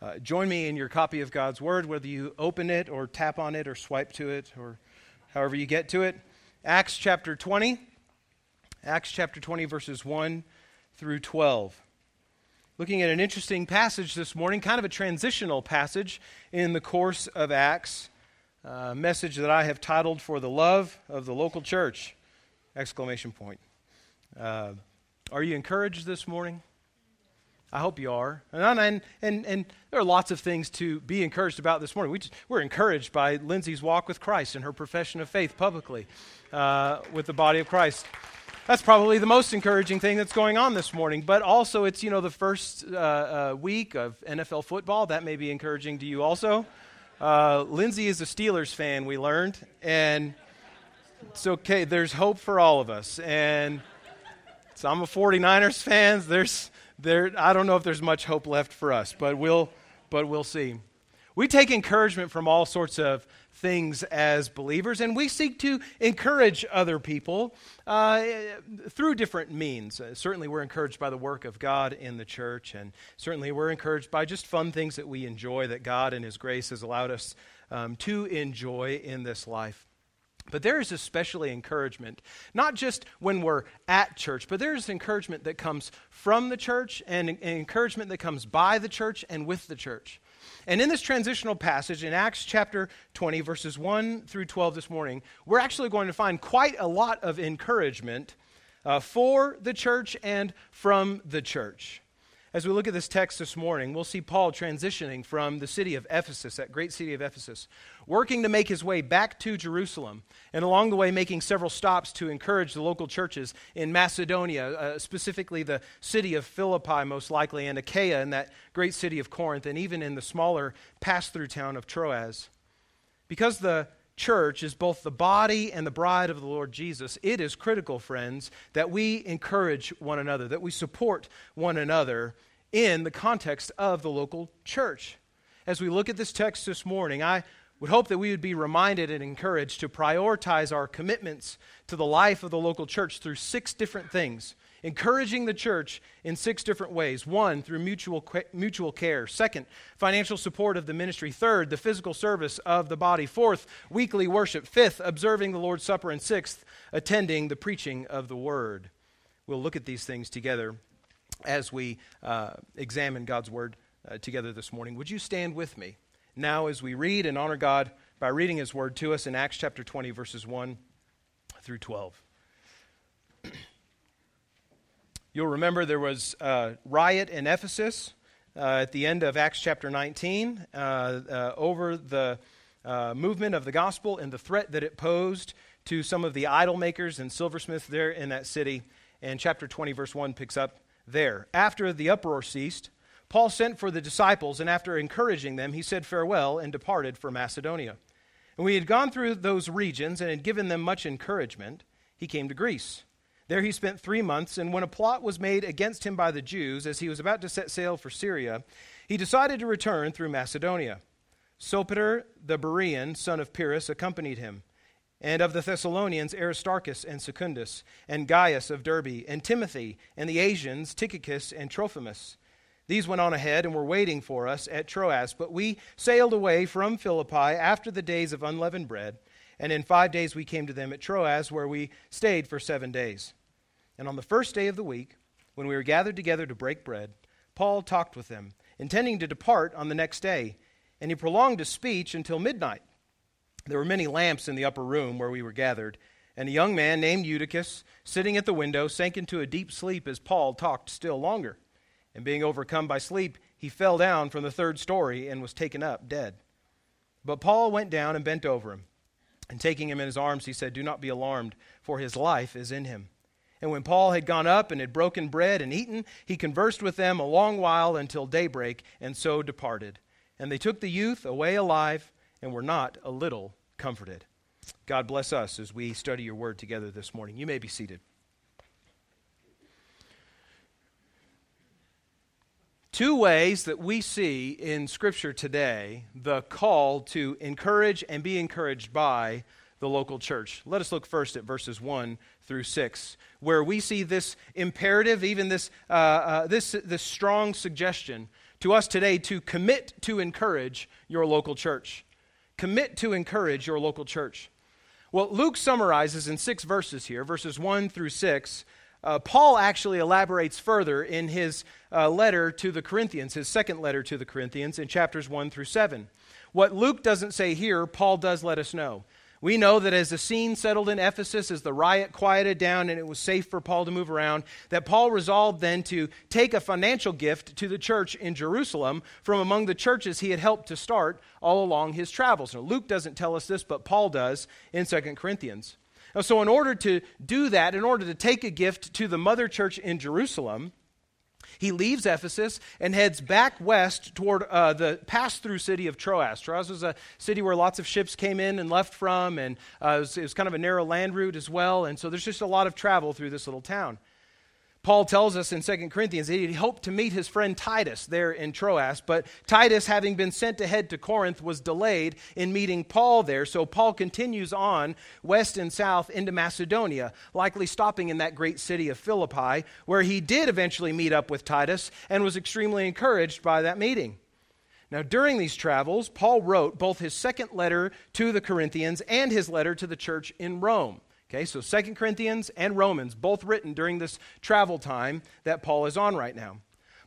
uh, join me in your copy of God's Word, whether you open it or tap on it or swipe to it or however you get to it. Acts chapter 20. Acts chapter 20, verses 1 through 12. Looking at an interesting passage this morning, kind of a transitional passage in the course of Acts. A message that I have titled For the Love of the Local Church! Exclamation point. Uh, are you encouraged this morning? I hope you are. And, and, and, and, there are lots of things to be encouraged about this morning. We just, we're encouraged by Lindsay's walk with Christ and her profession of faith publicly uh, with the body of Christ. That's probably the most encouraging thing that's going on this morning. But also, it's, you know, the first uh, uh, week of NFL football. That may be encouraging to you also. Uh, Lindsay is a Steelers fan, we learned. And it's okay. There's hope for all of us. And so I'm a 49ers fan. There's there, I don't know if there's much hope left for us, but we'll, but we'll see. We take encouragement from all sorts of things as believers, and we seek to encourage other people uh, through different means. Uh, certainly, we're encouraged by the work of God in the church, and certainly, we're encouraged by just fun things that we enjoy that God and His grace has allowed us um, to enjoy in this life. But there is especially encouragement, not just when we're at church, but there is encouragement that comes from the church and encouragement that comes by the church and with the church. And in this transitional passage in Acts chapter 20, verses 1 through 12 this morning, we're actually going to find quite a lot of encouragement uh, for the church and from the church. As we look at this text this morning, we'll see Paul transitioning from the city of Ephesus, that great city of Ephesus, working to make his way back to Jerusalem, and along the way making several stops to encourage the local churches in Macedonia, uh, specifically the city of Philippi, most likely, and Achaia, in that great city of Corinth, and even in the smaller pass through town of Troas. Because the church is both the body and the bride of the Lord Jesus, it is critical, friends, that we encourage one another, that we support one another in the context of the local church. As we look at this text this morning, I would hope that we would be reminded and encouraged to prioritize our commitments to the life of the local church through six different things encouraging the church in six different ways. One, through mutual, mutual care. Second, financial support of the ministry. Third, the physical service of the body. Fourth, weekly worship. Fifth, observing the Lord's Supper. And sixth, attending the preaching of the word. We'll look at these things together as we uh, examine God's word uh, together this morning. Would you stand with me now as we read and honor God by reading his word to us in Acts chapter 20, verses 1 through 12? You'll remember there was a riot in Ephesus uh, at the end of Acts chapter 19 uh, uh, over the uh, movement of the gospel and the threat that it posed to some of the idol makers and silversmiths there in that city. And chapter 20, verse 1 picks up there. After the uproar ceased, Paul sent for the disciples, and after encouraging them, he said farewell and departed for Macedonia. And we had gone through those regions and had given them much encouragement. He came to Greece. There he spent three months, and when a plot was made against him by the Jews as he was about to set sail for Syria, he decided to return through Macedonia. Sopater the Berean, son of Pyrrhus, accompanied him, and of the Thessalonians Aristarchus and Secundus, and Gaius of Derbe, and Timothy, and the Asians Tychicus and Trophimus. These went on ahead and were waiting for us at Troas, but we sailed away from Philippi after the days of unleavened bread, and in five days we came to them at Troas, where we stayed for seven days. And on the first day of the week, when we were gathered together to break bread, Paul talked with them, intending to depart on the next day, and he prolonged his speech until midnight. There were many lamps in the upper room where we were gathered, and a young man named Eutychus, sitting at the window, sank into a deep sleep as Paul talked still longer. And being overcome by sleep, he fell down from the third story and was taken up dead. But Paul went down and bent over him, and taking him in his arms, he said, Do not be alarmed, for his life is in him. And when Paul had gone up and had broken bread and eaten, he conversed with them a long while until daybreak, and so departed. And they took the youth away alive and were not a little comforted. God bless us as we study your word together this morning. You may be seated. Two ways that we see in Scripture today the call to encourage and be encouraged by the local church. Let us look first at verses 1 through 6, where we see this imperative, even this, uh, uh, this, this strong suggestion to us today to commit to encourage your local church. Commit to encourage your local church. Well, Luke summarizes in six verses here, verses 1 through 6. Uh, Paul actually elaborates further in his uh, letter to the Corinthians, his second letter to the Corinthians, in chapters 1 through 7. What Luke doesn't say here, Paul does let us know. We know that as the scene settled in Ephesus, as the riot quieted down and it was safe for Paul to move around, that Paul resolved then to take a financial gift to the church in Jerusalem from among the churches he had helped to start all along his travels. Now, Luke doesn't tell us this, but Paul does in 2 Corinthians. Now, so, in order to do that, in order to take a gift to the mother church in Jerusalem, he leaves Ephesus and heads back west toward uh, the pass through city of Troas. Troas was a city where lots of ships came in and left from, and uh, it, was, it was kind of a narrow land route as well. And so there's just a lot of travel through this little town. Paul tells us in 2 Corinthians that he hoped to meet his friend Titus there in Troas, but Titus, having been sent ahead to Corinth, was delayed in meeting Paul there. So Paul continues on west and south into Macedonia, likely stopping in that great city of Philippi, where he did eventually meet up with Titus and was extremely encouraged by that meeting. Now, during these travels, Paul wrote both his second letter to the Corinthians and his letter to the church in Rome. Okay, so Second Corinthians and Romans, both written during this travel time that Paul is on right now.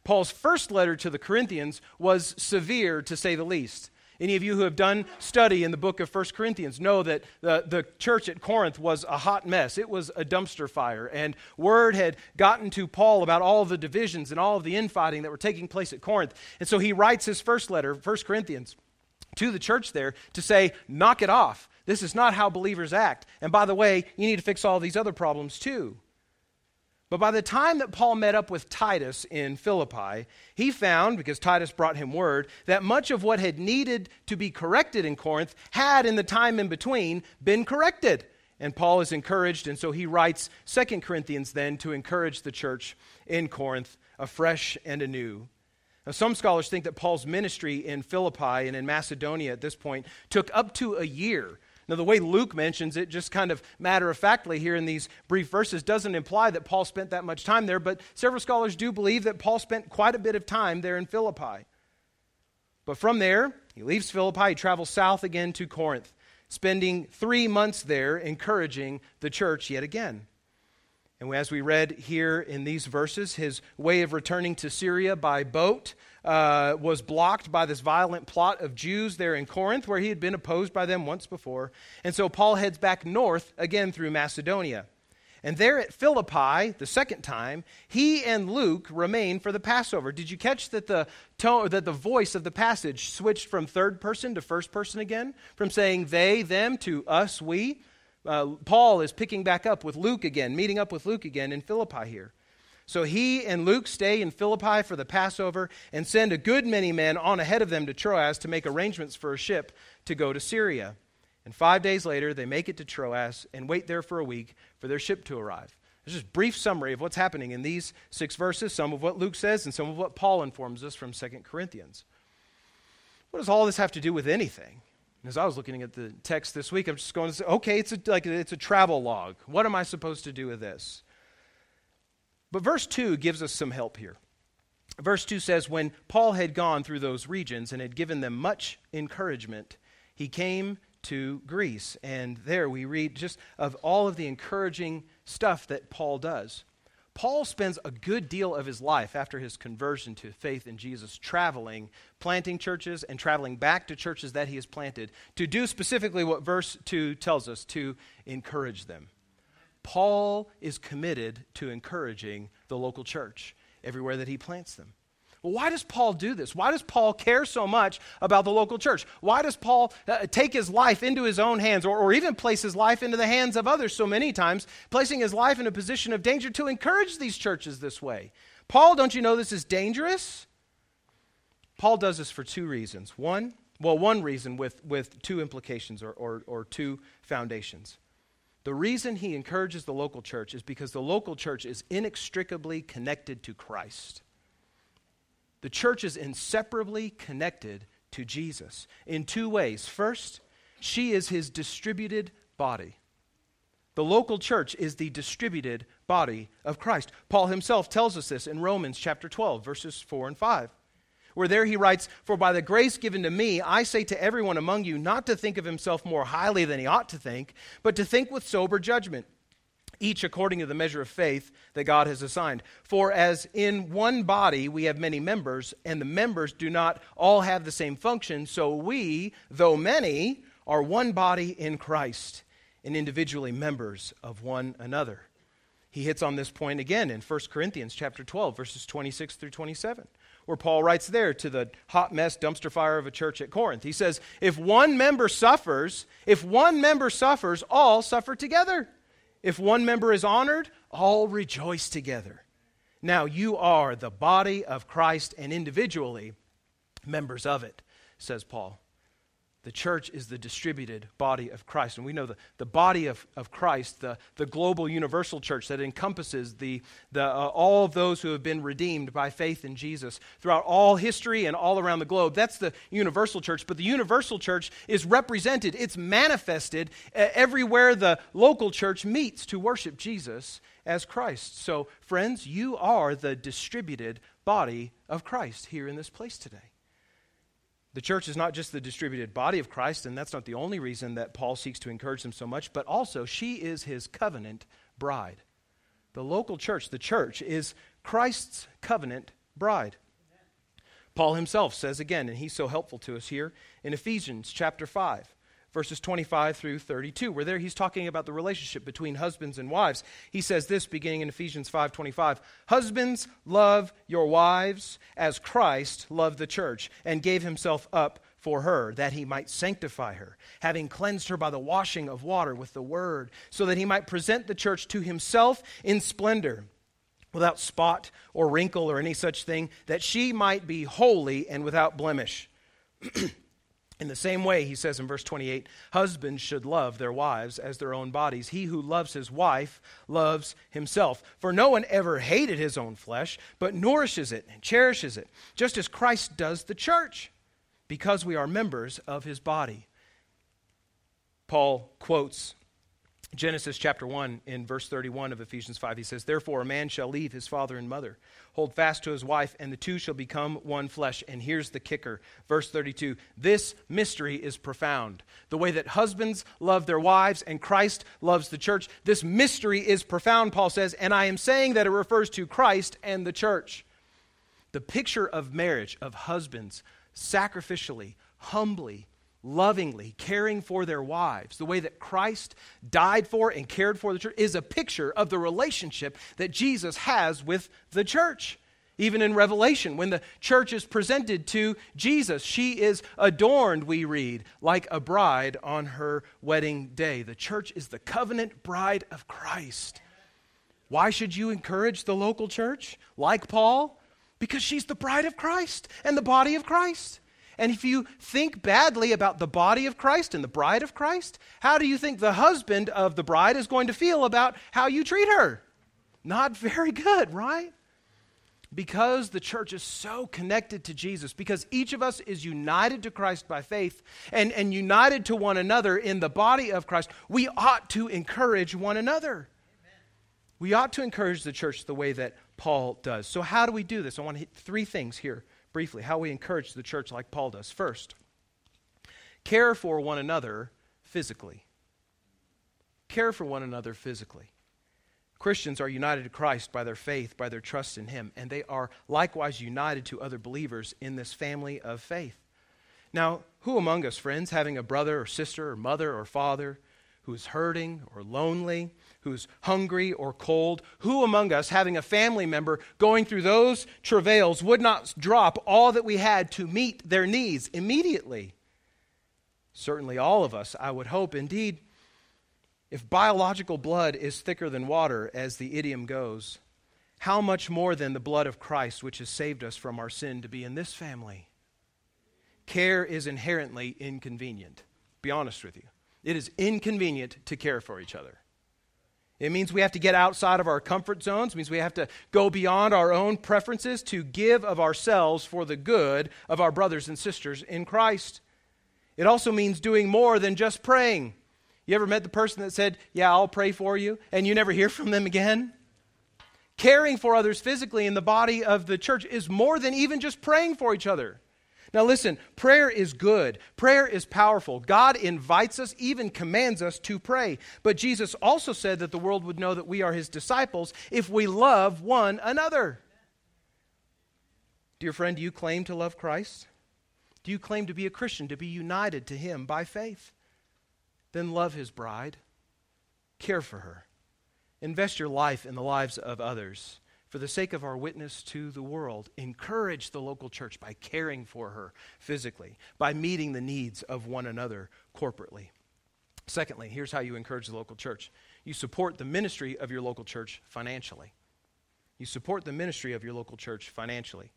Paul's first letter to the Corinthians was severe, to say the least. Any of you who have done study in the book of First Corinthians know that the, the church at Corinth was a hot mess. It was a dumpster fire. And word had gotten to Paul about all the divisions and all of the infighting that were taking place at Corinth. And so he writes his first letter, First Corinthians, to the church there to say, knock it off. This is not how believers act. And by the way, you need to fix all these other problems too. But by the time that Paul met up with Titus in Philippi, he found, because Titus brought him word, that much of what had needed to be corrected in Corinth had, in the time in between, been corrected. And Paul is encouraged, and so he writes 2 Corinthians then to encourage the church in Corinth afresh and anew. Now, some scholars think that Paul's ministry in Philippi and in Macedonia at this point took up to a year now, the way Luke mentions it, just kind of matter of factly here in these brief verses, doesn't imply that Paul spent that much time there, but several scholars do believe that Paul spent quite a bit of time there in Philippi. But from there, he leaves Philippi, he travels south again to Corinth, spending three months there encouraging the church yet again. And as we read here in these verses, his way of returning to Syria by boat uh, was blocked by this violent plot of Jews there in Corinth, where he had been opposed by them once before. And so Paul heads back north again through Macedonia. And there at Philippi, the second time, he and Luke remain for the Passover. Did you catch that the tone, that the voice of the passage switched from third person to first person again? From saying they, them to us, we? Uh, Paul is picking back up with Luke again, meeting up with Luke again in Philippi here. So he and Luke stay in Philippi for the Passover and send a good many men on ahead of them to Troas to make arrangements for a ship to go to Syria. And five days later, they make it to Troas and wait there for a week for their ship to arrive. There's just a brief summary of what's happening in these six verses, some of what Luke says, and some of what Paul informs us from 2 Corinthians. What does all this have to do with anything? As I was looking at the text this week, I'm just going to say, okay, it's a, like, it's a travel log. What am I supposed to do with this? But verse 2 gives us some help here. Verse 2 says, When Paul had gone through those regions and had given them much encouragement, he came to Greece. And there we read just of all of the encouraging stuff that Paul does. Paul spends a good deal of his life after his conversion to faith in Jesus traveling, planting churches, and traveling back to churches that he has planted to do specifically what verse 2 tells us to encourage them. Paul is committed to encouraging the local church everywhere that he plants them. Well, why does Paul do this? Why does Paul care so much about the local church? Why does Paul uh, take his life into his own hands or, or even place his life into the hands of others so many times, placing his life in a position of danger to encourage these churches this way? Paul, don't you know this is dangerous? Paul does this for two reasons. One, well, one reason with, with two implications or, or, or two foundations. The reason he encourages the local church is because the local church is inextricably connected to Christ. The church is inseparably connected to Jesus in two ways. First, she is his distributed body. The local church is the distributed body of Christ. Paul himself tells us this in Romans chapter 12, verses 4 and 5. where there he writes, For by the grace given to me, I say to everyone among you not to think of himself more highly than he ought to think, but to think with sober judgment, each according to the measure of faith that God has assigned. For as in one body we have many members, and the members do not all have the same function, so we, though many, are one body in Christ, and individually members of one another. He hits on this point again in 1 Corinthians chapter 12 verses 26 through 27 where Paul writes there to the hot mess dumpster fire of a church at Corinth. He says, If one member suffers, if one member suffers, all suffer together. If one member is honored, all rejoice together. Now you are the body of Christ and individually members of it, says Paul. The church is the distributed body of Christ. And we know the, the body of, of Christ, the, the global universal church that encompasses the, the, uh, all of those who have been redeemed by faith in Jesus throughout all history and all around the globe. That's the universal church. But the universal church is represented, it's manifested uh, everywhere the local church meets to worship Jesus as Christ. So, friends, you are the distributed body of Christ here in this place today. The church is not just the distributed body of Christ, and that's not the only reason that Paul seeks to encourage them so much, but also she is his covenant bride. The local church, the church, is Christ's covenant bride. Paul himself says again, and he's so helpful to us here in Ephesians chapter 5 verses 25 through 32 where there he's talking about the relationship between husbands and wives. He says this beginning in ephesians 5.25 husbands love your wives as christ loved the church and gave himself up for her that he might sanctify her having cleansed her by the washing of water with the word so that he might present the church to himself in splendor without spot or wrinkle or any such thing that she might be holy and without blemish In the same way, he says in verse 28 husbands should love their wives as their own bodies. He who loves his wife loves himself. For no one ever hated his own flesh, but nourishes it and cherishes it, just as Christ does the church, because we are members of his body. Paul quotes Genesis chapter 1 in verse 31 of Ephesians 5. He says, Therefore a man shall leave his father and mother hold fast to his wife, and the two shall become one flesh. And here's the kicker. Verse 32 This mystery is profound. The way that husbands love their wives and Christ loves the church, this mystery is profound, Paul says, and I am saying that it refers to Christ and the church. The picture of marriage, of husbands sacrificially, humbly, lovingly caring for their wives, the way that Christ died for and cared for the church, is a picture of the relationship that Jesus has with the church. Even in Revelation, when the church is presented to Jesus, she is adorned, we read, like a bride on her wedding day. The church is the covenant bride of Christ. Why should you encourage the local church, like Paul? Because she's the bride of Christ and the body of Christ. And if you think badly about the body of Christ and the bride of Christ, how do you think the husband of the bride is going to feel about how you treat her? Not very good, right? Because the church is so connected to Jesus, because each of us is united to Christ by faith and, and united to one another in the body of Christ, we ought to encourage one another. Amen. We ought to encourage the church the way that Paul does. So, how do we do this? I want to hit three things here briefly how we encourage the church like Paul does. First, care for one another physically. Care for one another physically. Christians are united to Christ by their faith, by their trust in Him, and they are likewise united to other believers in this family of faith. Now, who among us, friends, having a brother or sister or mother or father who's hurting or lonely, who's hungry or cold, who among us, having a family member going through those travails, would not drop all that we had to meet their needs immediately? Certainly, all of us, I would hope. Indeed, if biological blood is thicker than water, as the idiom goes, how much more than the blood of Christ, which has saved us from our sin, to be in this family? Care is inherently inconvenient. Be honest with you. It is inconvenient to care for each other. It means we have to get outside of our comfort zones. It means we have to go beyond our own preferences to give of ourselves for the good of our brothers and sisters in Christ. It also means doing more than just praying. You ever met the person that said, Yeah, I'll pray for you, and you never hear from them again? Caring for others physically in the body of the church is more than even just praying for each other. Now, listen, prayer is good. Prayer is powerful. God invites us, even commands us to pray. But Jesus also said that the world would know that we are his disciples if we love one another. Dear friend, do you claim to love Christ? Do you claim to be a Christian, to be united to him by faith? Then love his bride, care for her, invest your life in the lives of others for the sake of our witness to the world, encourage the local church by caring for her physically, by meeting the needs of one another corporately. Secondly, here's how you encourage the local church you support the ministry of your local church financially. You support the ministry of your local church financially.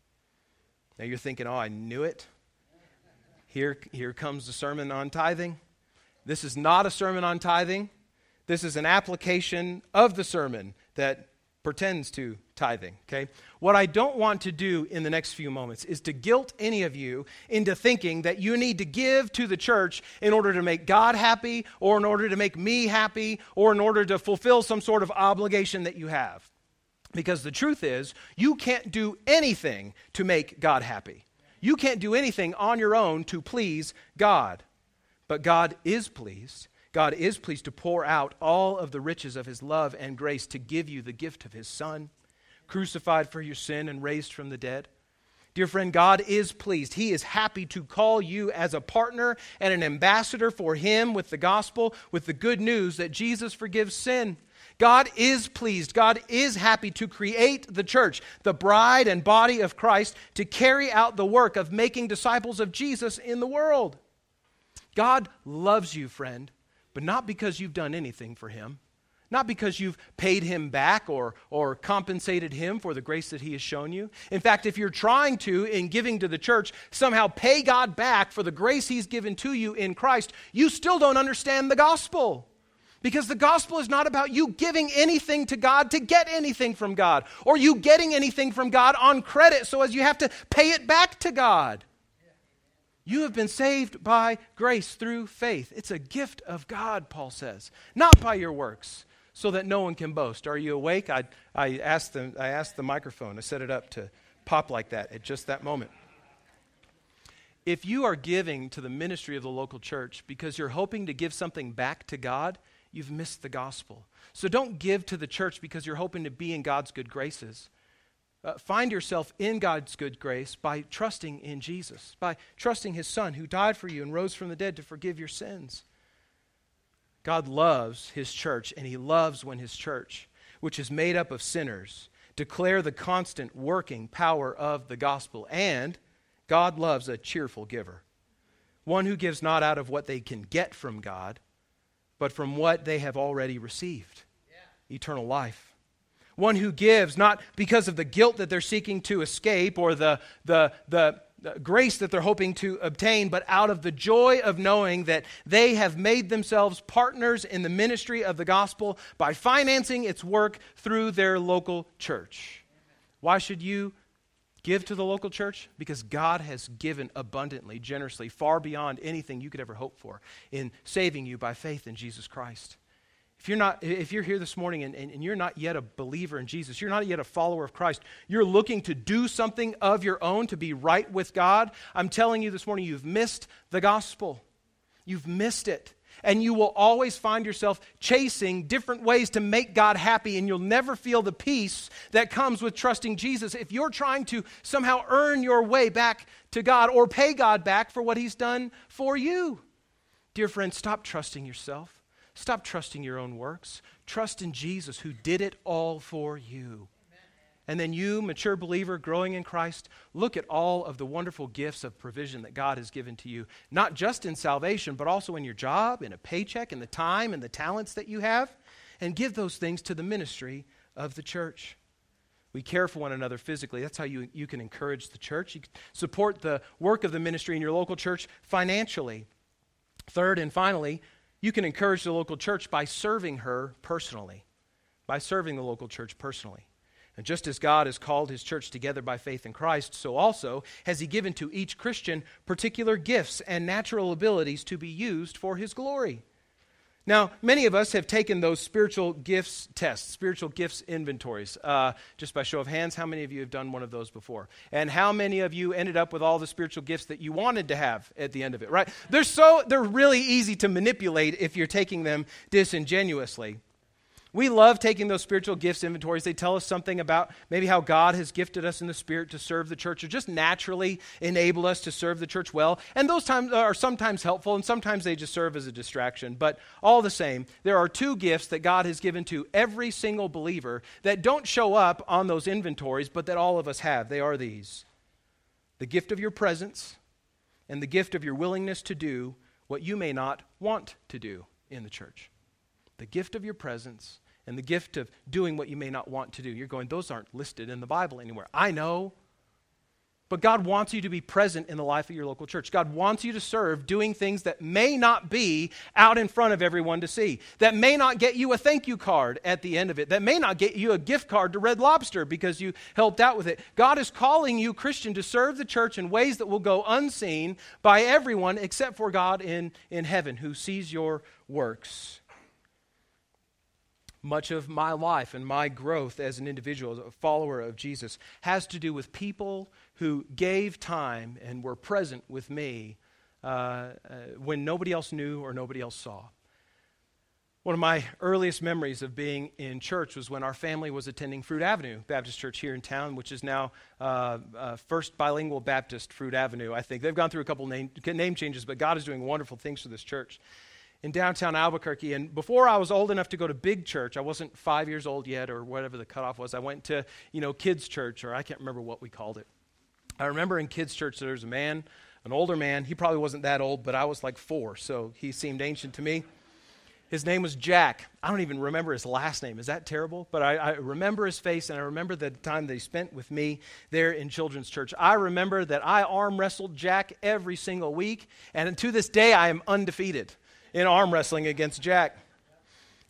Now you're thinking, oh, I knew it. Here, here comes the sermon on tithing. This is not a sermon on tithing. This is an application of the sermon that pertains to tithing, okay? What I don't want to do in the next few moments is to guilt any of you into thinking that you need to give to the church in order to make God happy or in order to make me happy or in order to fulfill some sort of obligation that you have. Because the truth is, you can't do anything to make God happy. You can't do anything on your own to please God. But God is pleased God is pleased to pour out all of the riches of his love and grace to give you the gift of his Son, crucified for your sin and raised from the dead. Dear friend, God is pleased. He is happy to call you as a partner and an ambassador for Him with the gospel, with the good news that Jesus forgives sin. God is pleased. God is happy to create the church, the bride and body of Christ, to carry out the work of making disciples of Jesus in the world. God loves you, friend but not because you've done anything for him, not because you've paid him back or, or compensated him for the grace that he has shown you. In fact, if you're trying to, in giving to the church, somehow pay God back for the grace he's given to you in Christ, you still don't understand the gospel. Because the gospel is not about you giving anything to God to get anything from God, or you getting anything from God on credit so as you have to pay it back to God. You have been saved by grace through faith. It's a gift of God, Paul says, not by your works, so that no one can boast. Are you awake? I, I, asked the, I asked the microphone, I set it up to pop like that at just that moment. If you are giving to the ministry of the local church because you're hoping to give something back to God, you've missed the gospel. So don't give to the church because you're hoping to be in God's good graces uh, find yourself in God's good grace by trusting in Jesus, by trusting His Son who died for you and rose from the dead to forgive your sins. God loves His church, and He loves when His church, which is made up of sinners, declare the constant working power of the gospel. And God loves a cheerful giver, one who gives not out of what they can get from God, but from what they have already received yeah. eternal life one who gives not because of the guilt that they're seeking to escape or the, the, the, grace that they're hoping to obtain, but out of the joy of knowing that they have made themselves partners in the ministry of the gospel by financing its work through their local church. Why should you give to the local church? Because God has given abundantly, generously, far beyond anything you could ever hope for in saving you by faith in Jesus Christ. If you're, not, if you're here this morning and, and, and, you're not yet a believer in Jesus, you're not yet a follower of Christ, you're looking to do something of your own to be right with God, I'm telling you this morning, you've missed the gospel. You've missed it. And you will always find yourself chasing different ways to make God happy, and you'll never feel the peace that comes with trusting Jesus if you're trying to somehow earn your way back to God or pay God back for what He's done for you. Dear friend, stop trusting yourself. Stop trusting your own works. Trust in Jesus who did it all for you. And then you, mature believer, growing in Christ, look at all of the wonderful gifts of provision that God has given to you, not just in salvation, but also in your job, in a paycheck, in the time and the talents that you have, and give those things to the ministry of the church. We care for one another physically. That's how you, you can encourage the church. You support the work of the ministry in your local church financially. Third and finally, you can encourage the local church by serving her personally, by serving the local church personally. And just as God has called his church together by faith in Christ, so also has he given to each Christian particular gifts and natural abilities to be used for his glory. Now, many of us have taken those spiritual gifts tests, spiritual gifts inventories. Uh, just by show of hands, how many of you have done one of those before? And how many of you ended up with all the spiritual gifts that you wanted to have at the end of it, right? They're so they're really easy to manipulate if you're taking them disingenuously. We love taking those spiritual gifts inventories. They tell us something about maybe how God has gifted us in the Spirit to serve the church or just naturally enable us to serve the church well. And those times are sometimes helpful and sometimes they just serve as a distraction. But all the same, there are two gifts that God has given to every single believer that don't show up on those inventories, but that all of us have. They are these the gift of your presence and the gift of your willingness to do what you may not want to do in the church. The gift of your presence and the gift of doing what you may not want to do. You're going, those aren't listed in the Bible anywhere. I know. But God wants you to be present in the life of your local church. God wants you to serve doing things that may not be out in front of everyone to see, that may not get you a thank you card at the end of it, that may not get you a gift card to Red Lobster because you helped out with it. God is calling you, Christian, to serve the church in ways that will go unseen by everyone except for God in, in heaven who sees your works much of my life and my growth as an individual, as a follower of Jesus, has to do with people who gave time and were present with me uh, uh, when nobody else knew or nobody else saw. One of my earliest memories of being in church was when our family was attending Fruit Avenue Baptist Church here in town, which is now uh, uh, First Bilingual Baptist Fruit Avenue, I think. They've gone through a couple name, name changes, but God is doing wonderful things for this church in downtown Albuquerque. And before I was old enough to go to big church, I wasn't five years old yet or whatever the cutoff was. I went to, you know, kids' church, or I can't remember what we called it. I remember in kids' church there was a man, an older man. He probably wasn't that old, but I was like four, so he seemed ancient to me. His name was Jack. I don't even remember his last name. Is that terrible? But I, I, remember his face, and I remember the time that he spent with me there in children's church. I remember that I arm wrestled Jack every single week, and to this day, I am undefeated in arm wrestling against Jack.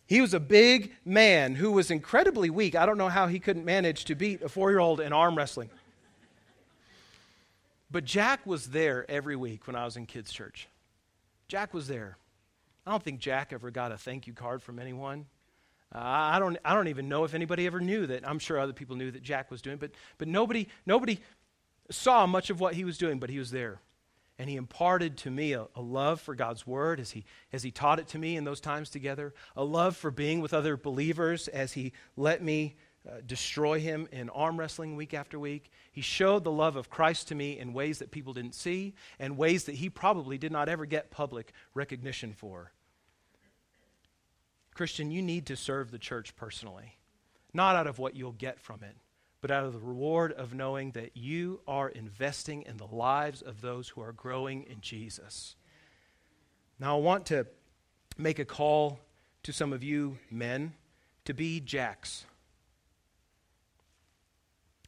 He was a big man who was incredibly weak. I don't know how he couldn't manage to beat a four year old in arm wrestling. But Jack was there every week when I was in kids' church. Jack was there. I don't think Jack ever got a thank you card from anyone. Uh, I, don't, I don't even know if anybody ever knew that. I'm sure other people knew that Jack was doing, but, but nobody, nobody saw much of what he was doing, but he was there and he imparted to me a, a, love for God's word as he, as he taught it to me in those times together, a love for being with other believers as he let me uh, destroy him in arm wrestling week after week. He showed the love of Christ to me in ways that people didn't see and ways that he probably did not ever get public recognition for. Christian, you need to serve the church personally, not out of what you'll get from it, but out of the reward of knowing that you are investing in the lives of those who are growing in Jesus. Now, I want to make a call to some of you men to be jacks.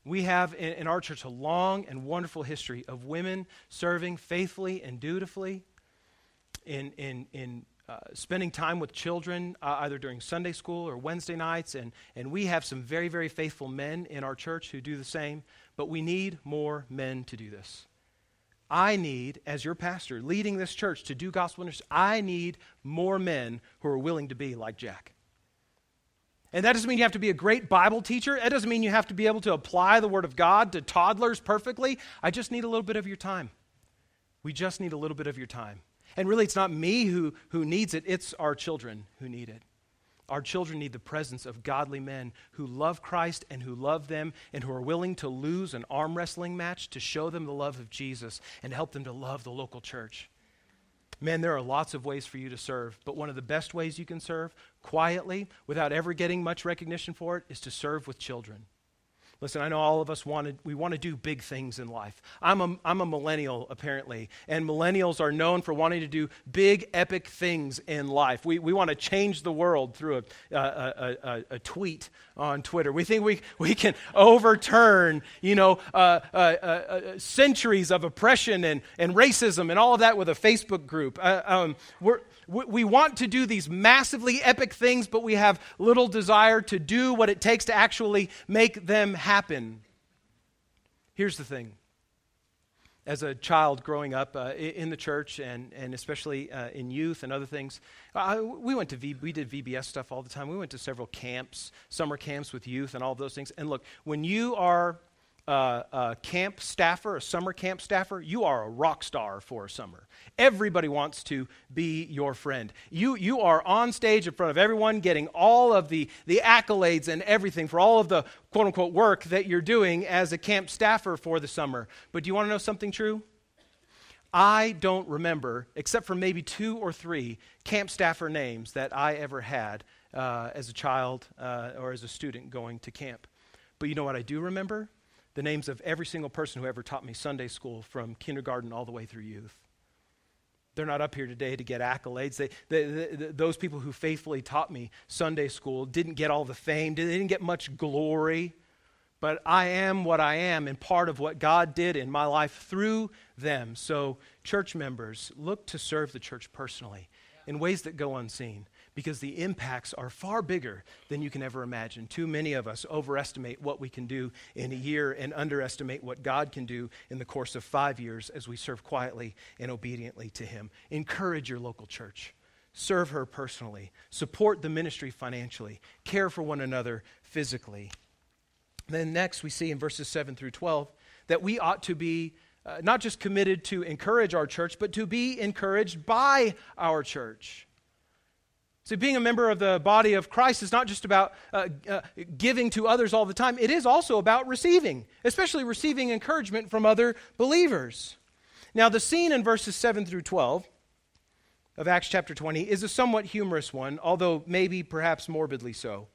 We have in, in, our church a long and wonderful history of women serving faithfully and dutifully in, in, in uh, spending time with children uh, either during Sunday school or Wednesday nights. And, and we have some very, very faithful men in our church who do the same, but we need more men to do this. I need, as your pastor leading this church to do gospel ministry, I need more men who are willing to be like Jack. And that doesn't mean you have to be a great Bible teacher. It doesn't mean you have to be able to apply the Word of God to toddlers perfectly. I just need a little bit of your time. We just need a little bit of your time. And really, it's not me who, who needs it, it's our children who need it. Our children need the presence of godly men who love Christ and who love them and who are willing to lose an arm wrestling match to show them the love of Jesus and help them to love the local church. Man, there are lots of ways for you to serve, but one of the best ways you can serve quietly without ever getting much recognition for it is to serve with children. Listen, I know all of us want to, we want to do big things in life. I'm a, I'm a millennial, apparently, and millennials are known for wanting to do big, epic things in life. We, we want to change the world through a, a, a, a tweet on Twitter. We think we, we can overturn, you know, uh, uh, uh, centuries of oppression and, and racism and all of that with a Facebook group. Uh, um, we're, we want to do these massively epic things, but we have little desire to do what it takes to actually make them happen. Here's the thing as a child growing up uh, in the church and, and especially uh, in youth and other things, uh, we went to v, we did VBS stuff all the time. We went to several camps, summer camps with youth and all those things. And look, when you are uh, a camp staffer, a summer camp staffer, you are a rock star for a summer. Everybody wants to be your friend. You, you are on stage in front of everyone getting all of the, the accolades and everything for all of the quote unquote work that you're doing as a camp staffer for the summer. But do you want to know something true? I don't remember, except for maybe two or three camp staffer names that I ever had uh, as a child uh, or as a student going to camp. But you know what I do remember? The names of every single person who ever taught me Sunday school from kindergarten all the way through youth. They're not up here today to get accolades. They, they, they, those people who faithfully taught me Sunday school didn't get all the fame, they didn't get much glory. But I am what I am, and part of what God did in my life through them. So, church members, look to serve the church personally in ways that go unseen because the impacts are far bigger than you can ever imagine. Too many of us overestimate what we can do in a year and underestimate what God can do in the course of five years as we serve quietly and obediently to Him. Encourage your local church. Serve her personally. Support the ministry financially. Care for one another physically. Then, next, we see in verses 7 through 12 that we ought to be uh, not just committed to encourage our church, but to be encouraged by our church. See, being a member of the body of Christ is not just about uh, uh, giving to others all the time, it is also about receiving, especially receiving encouragement from other believers. Now, the scene in verses 7 through 12 of Acts chapter 20 is a somewhat humorous one, although maybe perhaps morbidly so.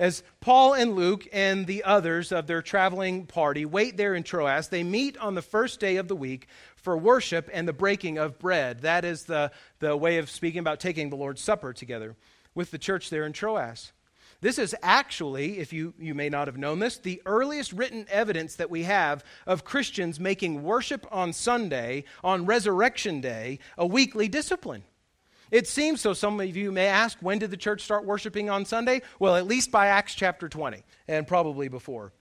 As Paul and Luke and the others of their traveling party wait there in Troas, they meet on the first day of the week for worship and the breaking of bread. That is the, the way of speaking about taking the Lord's Supper together with the church there in Troas. This is actually, if you, you may not have known this, the earliest written evidence that we have of Christians making worship on Sunday, on Resurrection Day, a weekly discipline. It seems so. Some of you may ask, when did the church start worshiping on Sunday? Well, at least by Acts chapter 20, and probably before.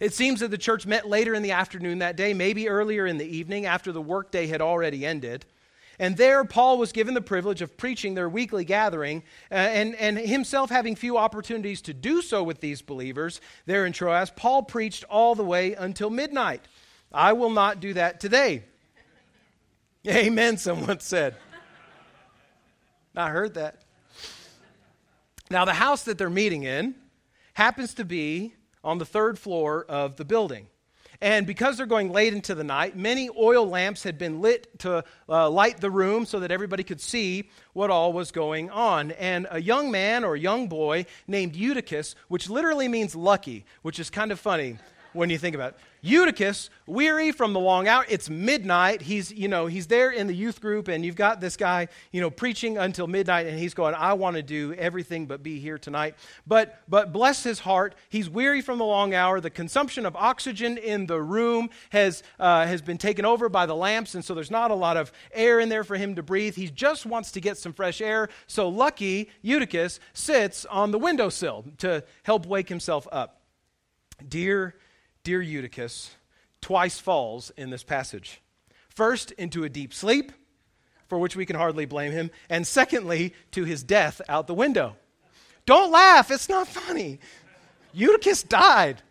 It seems that the church met later in the afternoon that day, maybe earlier in the evening after the workday had already ended. And there, Paul was given the privilege of preaching their weekly gathering, uh, and, and himself having few opportunities to do so with these believers there in Troas. Paul preached all the way until midnight. I will not do that today. Amen, someone said. I heard that. Now, the house that they're meeting in happens to be on the third floor of the building. And because they're going late into the night, many oil lamps had been lit to uh, light the room so that everybody could see what all was going on. And a young man or a young boy named Eutychus, which literally means lucky, which is kind of funny when you think about it. Eutychus, weary from the long hour, it's midnight. He's, you know, he's there in the youth group, and you've got this guy, you know, preaching until midnight, and he's going, I want to do everything but be here tonight. But but bless his heart, he's weary from the long hour. The consumption of oxygen in the room has uh, has been taken over by the lamps, and so there's not a lot of air in there for him to breathe. He just wants to get some fresh air. So lucky Eutychus sits on the windowsill to help wake himself up. Dear dear Eutychus, twice falls in this passage. First, into a deep sleep, for which we can hardly blame him, and secondly, to his death out the window. Don't laugh, it's not funny. Eutychus died.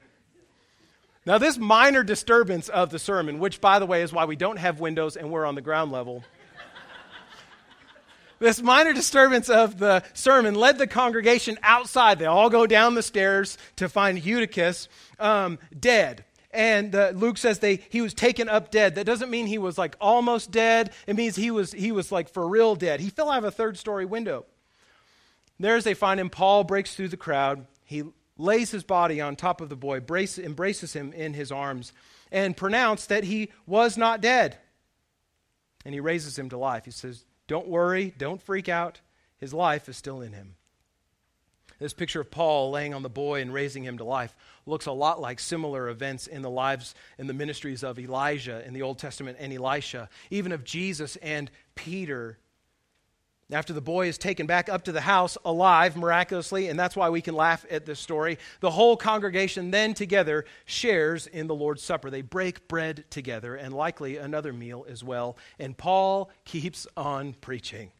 Now, this minor disturbance of the sermon, which, by the way, is why we don't have windows and we're on the ground level, this minor disturbance of the sermon led the congregation outside. They all go down the stairs to find Eutychus um, dead. And uh, Luke says they, he was taken up dead. That doesn't mean he was like almost dead. It means he was, he was like for real dead. He fell out of a third story window. There, as they find him, Paul breaks through the crowd. He lays his body on top of the boy, brace, embraces him in his arms, and pronounced that he was not dead. And he raises him to life. He says, don't worry, don't freak out. His life is still in him. This picture of Paul laying on the boy and raising him to life looks a lot like similar events in the lives and the ministries of Elijah in the Old Testament and Elisha, even of Jesus and Peter. After the boy is taken back up to the house alive miraculously, and that's why we can laugh at this story, the whole congregation then together shares in the Lord's Supper. They break bread together and likely another meal as well. And Paul keeps on preaching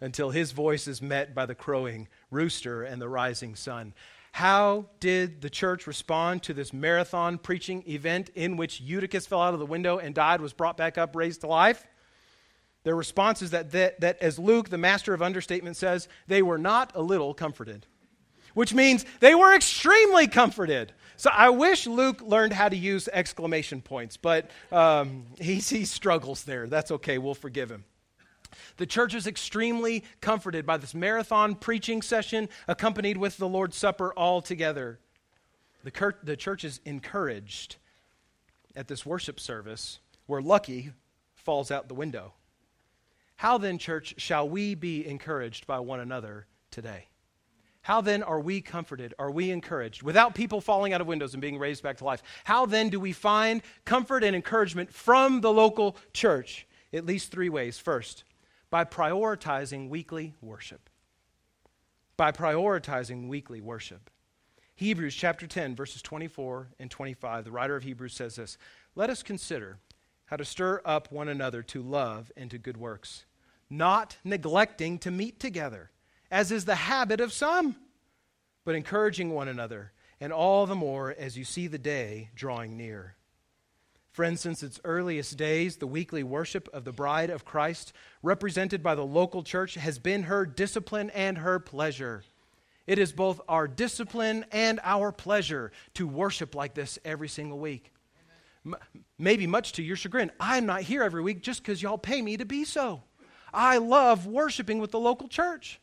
until his voice is met by the crowing rooster and the rising sun. How did the church respond to this marathon preaching event in which Eutychus fell out of the window and died, was brought back up, raised to life? Their response is that, that, that, as Luke, the master of understatement, says, they were not a little comforted, which means they were extremely comforted. So I wish Luke learned how to use exclamation points, but um, he, he struggles there. That's okay, we'll forgive him. The church is extremely comforted by this marathon preaching session accompanied with the Lord's Supper all together. The, cur- the church is encouraged at this worship service where Lucky falls out the window. How then, church, shall we be encouraged by one another today? How then are we comforted? Are we encouraged without people falling out of windows and being raised back to life? How then do we find comfort and encouragement from the local church? At least three ways. First, by prioritizing weekly worship. By prioritizing weekly worship. Hebrews chapter 10, verses 24 and 25, the writer of Hebrews says this Let us consider how to stir up one another to love and to good works, not neglecting to meet together, as is the habit of some, but encouraging one another, and all the more as you see the day drawing near. Friends, since its earliest days, the weekly worship of the bride of Christ, represented by the local church, has been her discipline and her pleasure. It is both our discipline and our pleasure to worship like this every single week maybe much to your chagrin, I'm not here every week just because y'all pay me to be so. I love worshiping with the local church.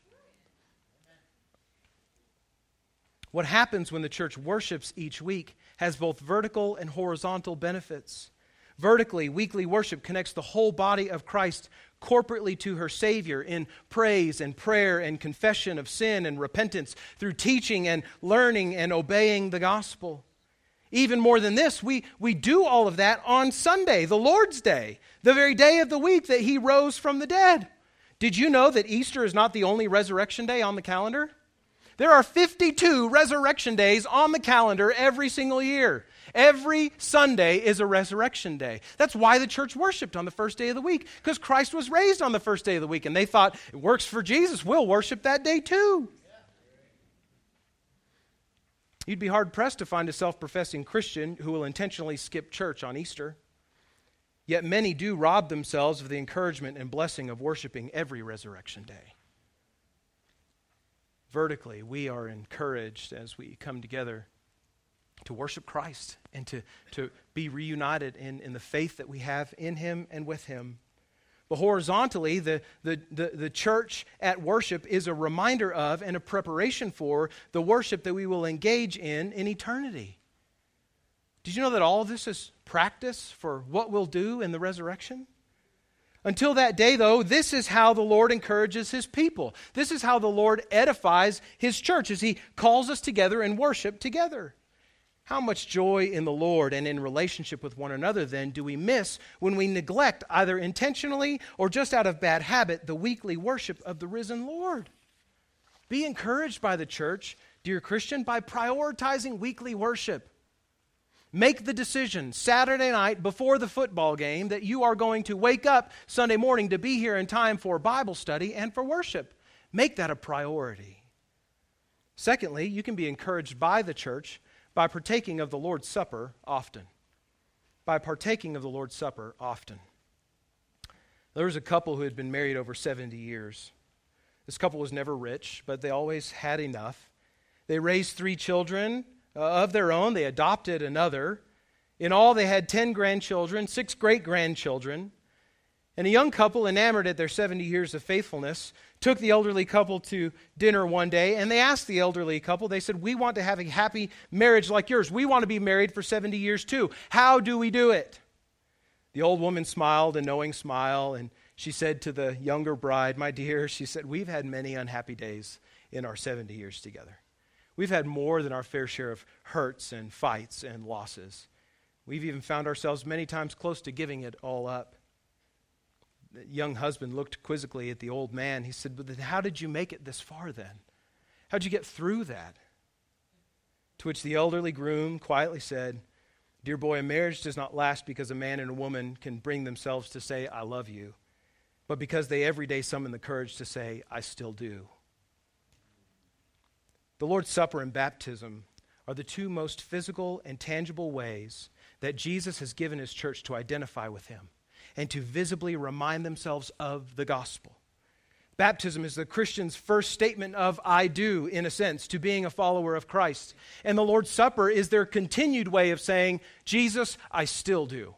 What happens when the church worships each week has both vertical and horizontal benefits. Vertically, weekly worship connects the whole body of Christ corporately to her Savior in praise and prayer and confession of sin and repentance through teaching and learning and obeying the gospel. Even more than this, we, we do all of that on Sunday, the Lord's Day, the very day of the week that He rose from the dead. Did you know that Easter is not the only resurrection day on the calendar? There are 52 resurrection days on the calendar every single year. Every Sunday is a resurrection day. That's why the church worshiped on the first day of the week, because Christ was raised on the first day of the week, and they thought, it works for Jesus, we'll worship that day too. You'd be hard pressed to find a self professing Christian who will intentionally skip church on Easter. Yet many do rob themselves of the encouragement and blessing of worshiping every resurrection day. Vertically, we are encouraged as we come together to worship Christ and to, to be reunited in, in the faith that we have in Him and with Him. But horizontally, the, the, the, the, church at worship is a reminder of and a preparation for the worship that we will engage in in eternity. Did you know that all this is practice for what we'll do in the resurrection? Until that day, though, this is how the Lord encourages his people. This is how the Lord edifies his church as he calls us together and worship together. How much joy in the Lord and in relationship with one another, then, do we miss when we neglect, either intentionally or just out of bad habit, the weekly worship of the risen Lord? Be encouraged by the church, dear Christian, by prioritizing weekly worship. Make the decision Saturday night before the football game that you are going to wake up Sunday morning to be here in time for Bible study and for worship. Make that a priority. Secondly, you can be encouraged by the church by partaking of the Lord's Supper often. By partaking of the Lord's Supper often. There was a couple who had been married over 70 years. This couple was never rich, but they always had enough. They raised three children uh, of their own, they adopted another. In all, they had 10 grandchildren, six great grandchildren. And a young couple, enamored at their 70 years of faithfulness, took the elderly couple to dinner one day and they asked the elderly couple, they said, We want to have a happy marriage like yours. We want to be married for 70 years too. How do we do it? The old woman smiled a knowing smile and she said to the younger bride, My dear, she said, We've had many unhappy days in our 70 years together. We've had more than our fair share of hurts and fights and losses. We've even found ourselves many times close to giving it all up. The young husband looked quizzically at the old man. He said, But then how did you make it this far then? How'd you get through that? To which the elderly groom quietly said, Dear boy, a marriage does not last because a man and a woman can bring themselves to say, I love you, but because they every day summon the courage to say, I still do. The Lord's Supper and baptism are the two most physical and tangible ways that Jesus has given his church to identify with him and to visibly remind themselves of the gospel. Baptism is the Christian's first statement of I do, in a sense, to being a follower of Christ. And the Lord's Supper is their continued way of saying, Jesus, I still do.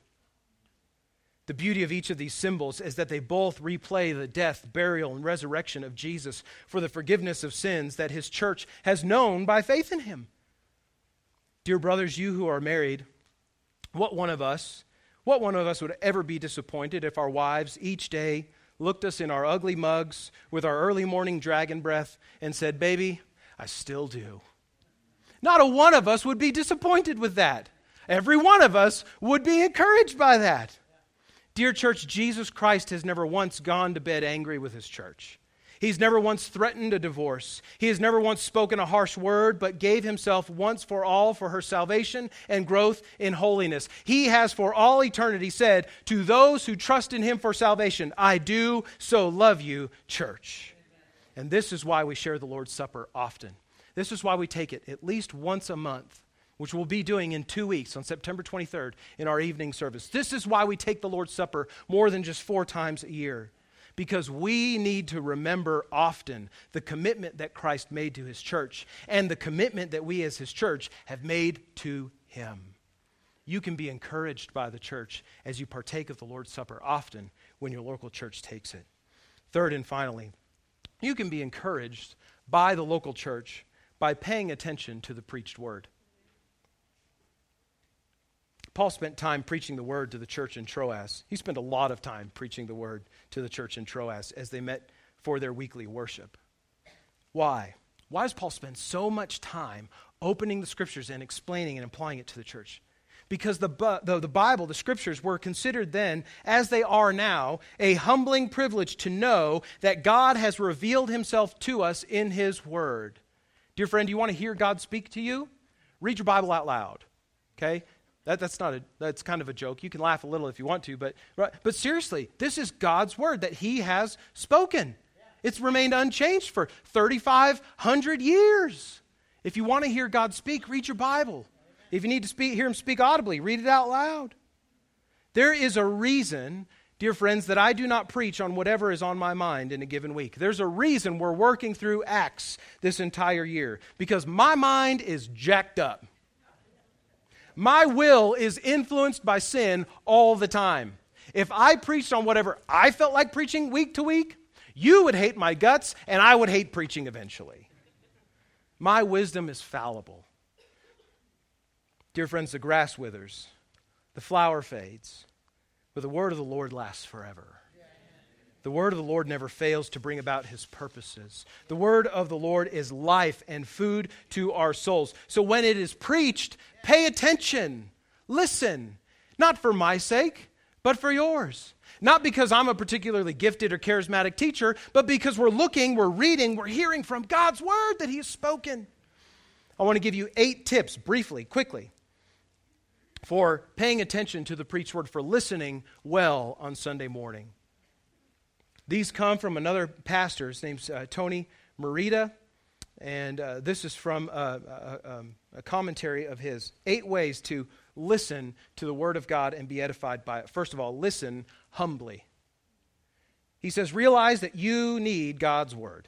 The beauty of each of these symbols is that they both replay the death, burial, and resurrection of Jesus for the forgiveness of sins that his church has known by faith in him. Dear brothers, you who are married, what one of us, what one of us would ever be disappointed if our wives each day looked us in our ugly mugs with our early morning dragon breath and said, Baby, I still do. Not a one of us would be disappointed with that. Every one of us would be encouraged by that. Dear church, Jesus Christ has never once gone to bed angry with his church. He's never once threatened a divorce. He has never once spoken a harsh word, but gave himself once for all for her salvation and growth in holiness. He has for all eternity said to those who trust in him for salvation, I do so love you, church. And this is why we share the Lord's Supper often. This is why we take it at least once a month which we'll be doing in two weeks on September 23rd in our evening service. This is why we take the Lord's Supper more than just four times a year because we need to remember often the commitment that Christ made to his church and the commitment that we as his church have made to him. You can be encouraged by the church as you partake of the Lord's Supper often when your local church takes it. Third and finally, you can be encouraged by the local church by paying attention to the preached word. Paul spent time preaching the word to the church in Troas. He spent a lot of time preaching the word to the church in Troas as they met for their weekly worship. Why? Why does Paul spend so much time opening the scriptures and explaining and applying it to the church? Because the, the, the, Bible, the scriptures, were considered then, as they are now, a humbling privilege to know that God has revealed himself to us in his word. Dear friend, do you want to hear God speak to you? Read your Bible out loud. Okay? That, that's not a, that's kind of a joke. You can laugh a little if you want to, but, but seriously, this is God's word that he has spoken. It's remained unchanged for 3,500 years. If you want to hear God speak, read your Bible. If you need to speak, hear him speak audibly, read it out loud. There is a reason, dear friends, that I do not preach on whatever is on my mind in a given week. There's a reason we're working through Acts this entire year because my mind is jacked up. My will is influenced by sin all the time. If I preached on whatever I felt like preaching week to week, you would hate my guts and I would hate preaching eventually. My wisdom is fallible. Dear friends, the grass withers, the flower fades, but the word of the Lord lasts forever. The word of the Lord never fails to bring about his purposes. The word of the Lord is life and food to our souls. So when it is preached, pay attention, listen, not for my sake, but for yours. Not because I'm a particularly gifted or charismatic teacher, but because we're looking, we're reading, we're hearing from God's word that he has spoken. I want to give you eight tips briefly, quickly, for paying attention to the preached word, for listening well on Sunday morning. These come from another pastor. His name's uh, Tony Merida. And uh, this is from um, a, commentary of his. Eight ways to listen to the Word of God and be edified by it. First of all, listen humbly. He says, realize that you need God's Word.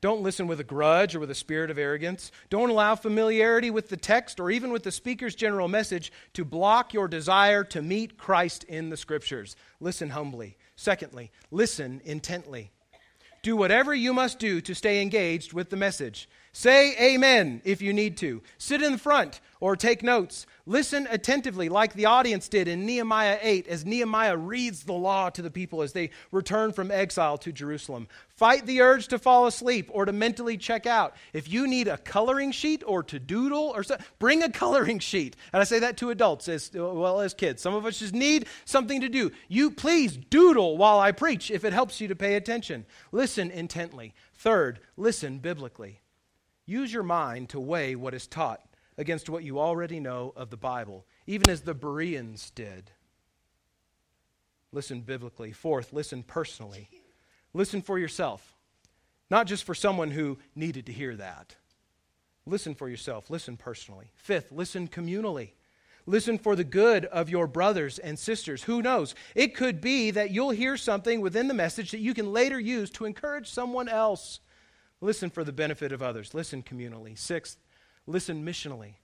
Don't listen with a grudge or with a spirit of arrogance. Don't allow familiarity with the text or even with the speaker's general message to block your desire to meet Christ in the Scriptures. Listen humbly. Secondly, listen intently. Do whatever you must do to stay engaged with the message. Say amen if you need to. Sit in the front or take notes. Listen attentively, like the audience did in Nehemiah 8, as Nehemiah reads the law to the people as they return from exile to Jerusalem. Fight the urge to fall asleep or to mentally check out. If you need a coloring sheet or to doodle or so, bring a coloring sheet. And I say that to adults as well as kids. Some of us just need something to do. You please doodle while I preach if it helps you to pay attention. Listen intently. Third, listen biblically. Use your mind to weigh what is taught against what you already know of the Bible, even as the Bereans did. Listen biblically. Fourth, listen personally. Listen for yourself, not just for someone who needed to hear that. Listen for yourself. Listen personally. Fifth, listen communally. Listen for the good of your brothers and sisters. Who knows? It could be that you'll hear something within the message that you can later use to encourage someone else. Listen for the benefit of others. Listen communally. Sixth, listen missionally.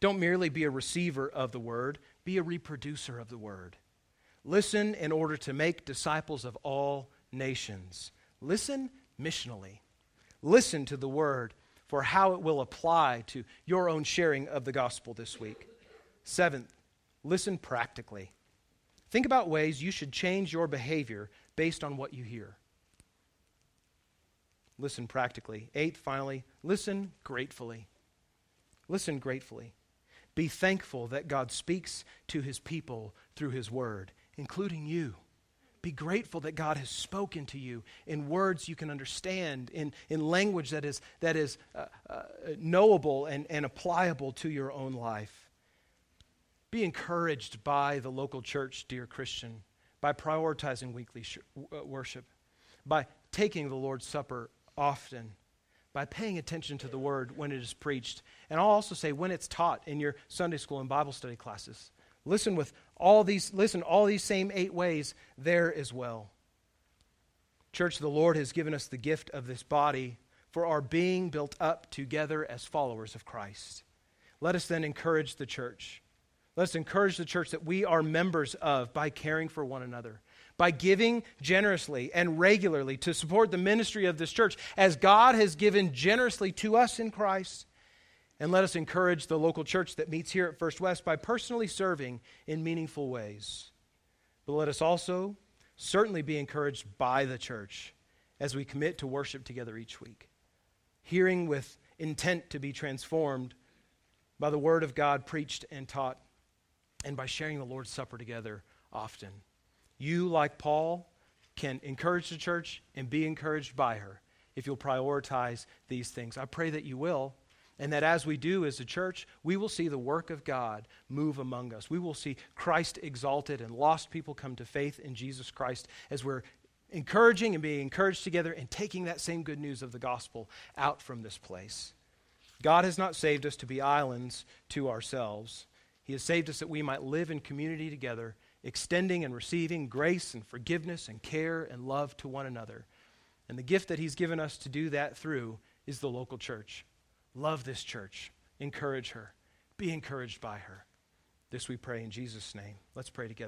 Don't merely be a receiver of the word, be a reproducer of the word. Listen in order to make disciples of all nations. Listen missionally. Listen to the word for how it will apply to your own sharing of the gospel this week. Seventh, listen practically. Think about ways you should change your behavior based on what you hear. Listen practically. Eighth, finally, listen gratefully. Listen gratefully. Be thankful that God speaks to his people through his word, including you. Be grateful that God has spoken to you in words you can understand, in, in language that is, that is uh, uh, knowable and, and applicable to your own life. Be encouraged by the local church, dear Christian, by prioritizing weekly sh- uh, worship, by taking the Lord's Supper often by paying attention to the word when it is preached. And I'll also say when it's taught in your Sunday school and Bible study classes. Listen with all these listen all these same eight ways there as well. Church, the Lord has given us the gift of this body for our being built up together as followers of Christ. Let us then encourage the church. Let us encourage the church that we are members of by caring for one another by giving generously and regularly to support the ministry of this church as God has given generously to us in Christ. And let us encourage the local church that meets here at First West by personally serving in meaningful ways. But let us also certainly be encouraged by the church as we commit to worship together each week, hearing with intent to be transformed by the word of God preached and taught, and by sharing the Lord's Supper together often you, like Paul, can encourage the church and be encouraged by her if you'll prioritize these things. I pray that you will. And that as we do as a church, we will see the work of God move among us. We will see Christ exalted and lost people come to faith in Jesus Christ as we're encouraging and being encouraged together and taking that same good news of the gospel out from this place. God has not saved us to be islands to ourselves. He has saved us that we might live in community together extending and receiving grace and forgiveness and care and love to one another. And the gift that He's given us to do that through is the local church. Love this church. Encourage her. Be encouraged by her. This we pray in Jesus' name. Let's pray together.